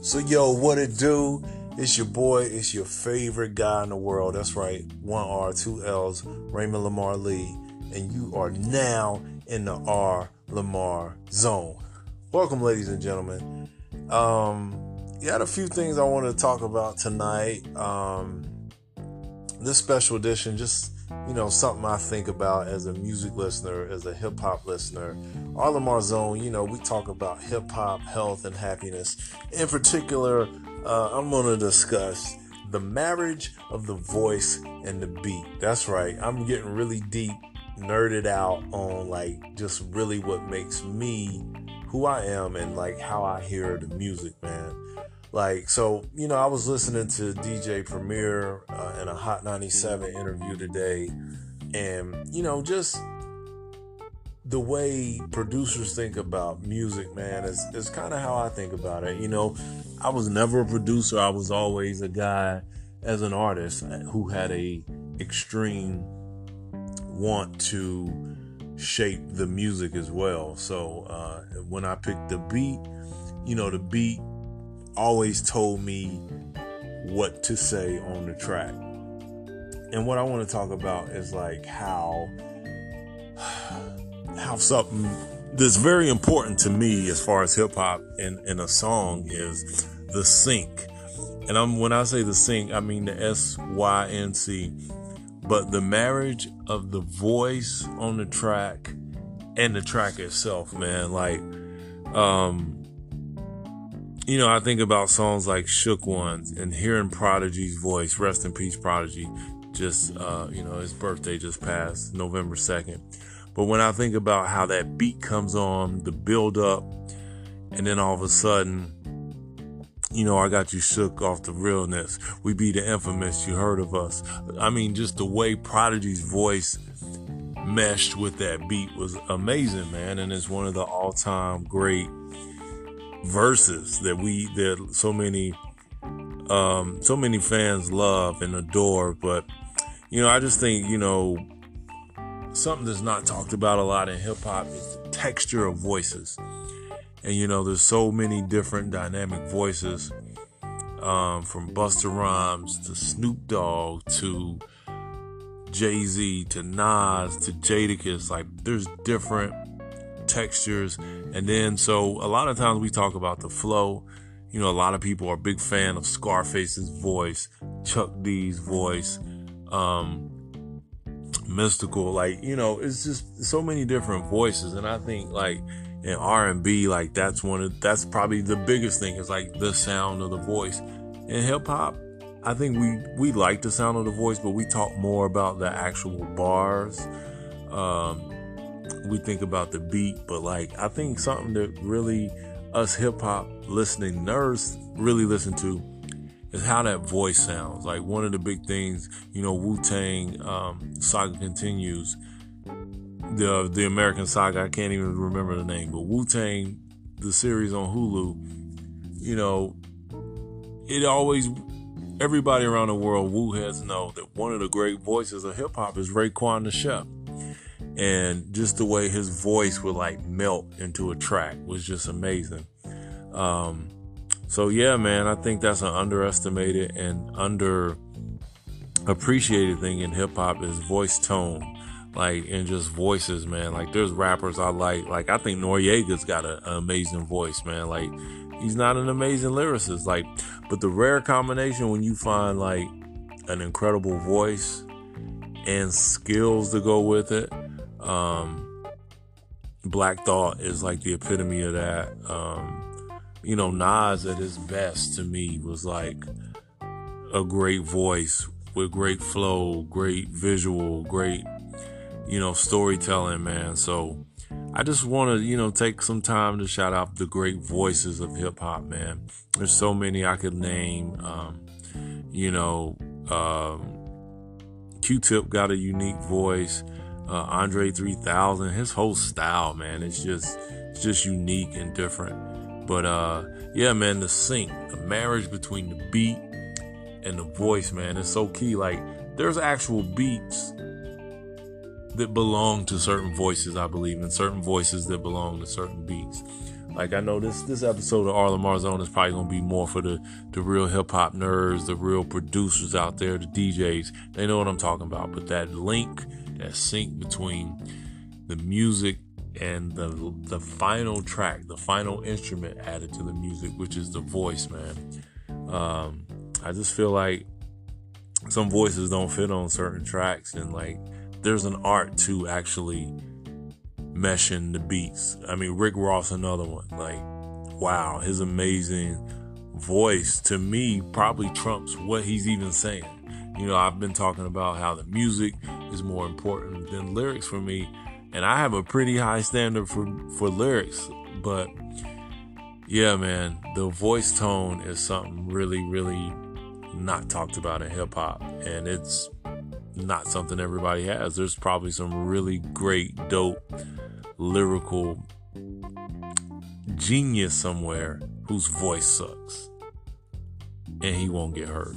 So, yo, what it do? It's your boy, it's your favorite guy in the world. That's right, one R, two L's, Raymond Lamar Lee. And you are now in the R Lamar zone. Welcome, ladies and gentlemen. Um, you had a few things I want to talk about tonight. Um, this special edition, just you know, something I think about as a music listener, as a hip hop listener. R Lamar Zone, you know, we talk about hip hop, health, and happiness. In particular, uh, I'm going to discuss the marriage of the voice and the beat. That's right. I'm getting really deep, nerded out on like just really what makes me who I am and like how I hear the music, man. Like, so, you know, I was listening to DJ Premier uh, in a Hot 97 interview today, and, you know, just the way producers think about music, man, is, is kind of how I think about it. You know, I was never a producer, I was always a guy as an artist who had a extreme want to shape the music as well. So uh, when I picked the beat, you know, the beat always told me what to say on the track. And what I want to talk about is like how how something that's very important to me as far as hip hop in, in a song is the sync. And I'm when I say the sync, I mean the S Y N C. But the marriage of the voice on the track and the track itself, man, like um you know, I think about songs like Shook Ones and hearing Prodigy's voice, rest in peace, Prodigy. Just, uh, you know, his birthday just passed November 2nd. But when I think about how that beat comes on, the build up, and then all of a sudden, you know, I got you shook off the realness. We be the infamous, you heard of us. I mean, just the way Prodigy's voice meshed with that beat was amazing, man. And it's one of the all time great verses that we that so many um so many fans love and adore but you know i just think you know something that's not talked about a lot in hip hop is the texture of voices. And you know there's so many different dynamic voices um, from Busta Rhymes to Snoop Dogg to Jay Z to Nas to Jadakiss. Like there's different textures. And then, so a lot of times we talk about the flow. You know, a lot of people are a big fan of Scarface's voice, Chuck D's voice, um, Mystikal. Like, you know, it's just so many different voices. And I think like in R&B, like that's one of, that's probably the biggest thing is like the sound of the voice. In hip hop, I think we, we like the sound of the voice, but we talk more about the actual bars. Um, we think about the beat, but like I think something that really us hip hop listening nerds really listen to is how that voice sounds. Like one of the big things, you know, Wu Tang um, saga continues. The the American saga, I can't even remember the name, but Wu Tang, the series on Hulu, you know, it always everybody around the world, Wu heads know that one of the great voices of hip hop is Raekwon the Chef and just the way his voice would like melt into a track was just amazing. Um, so yeah, man, I think that's an underestimated and under appreciated thing in hip hop is voice tone, like and just voices, man. Like there's rappers I like, like I think Noreaga's got a, an amazing voice, man. Like he's not an amazing lyricist, like, but the rare combination when you find like an incredible voice and skills to go with it um, Black Thought is like the epitome of that. Um, you know, Nas at his best to me was like a great voice with great flow, great visual, great, you know, storytelling, man. So I just want to, you know, take some time to shout out the great voices of hip hop, man. There's so many I could name. Um, you know, um, Q Tip got a unique voice uh, Andre 3000, his whole style, man, it's just it's just unique and different. But uh, yeah, man, the sync, the marriage between the beat and the voice, man, is so key. Like there's actual beats that belong to certain voices, I believe, and certain voices that belong to certain beats. Like I know this this episode of R Lamar Zone is probably gonna be more for the the real hip hop nerds, the real producers out there, the DJs. They know what I'm talking about. But that link, that sync between the music and the the final track, the final instrument added to the music, which is the voice, man. Um, I just feel like some voices don't fit on certain tracks, and like there's an art to actually meshing the beats. I mean, Rick Ross, another one. Like, wow, his amazing voice to me probably trumps what he's even saying. You know, I've been talking about how the music is more important than lyrics for me, and I have a pretty high standard for for lyrics, but yeah, man, the voice tone is something really, really not talked about in hip hop, and it's not something everybody has. There's probably some really great, dope, lyrical genius somewhere whose voice sucks, and he won't get hurt.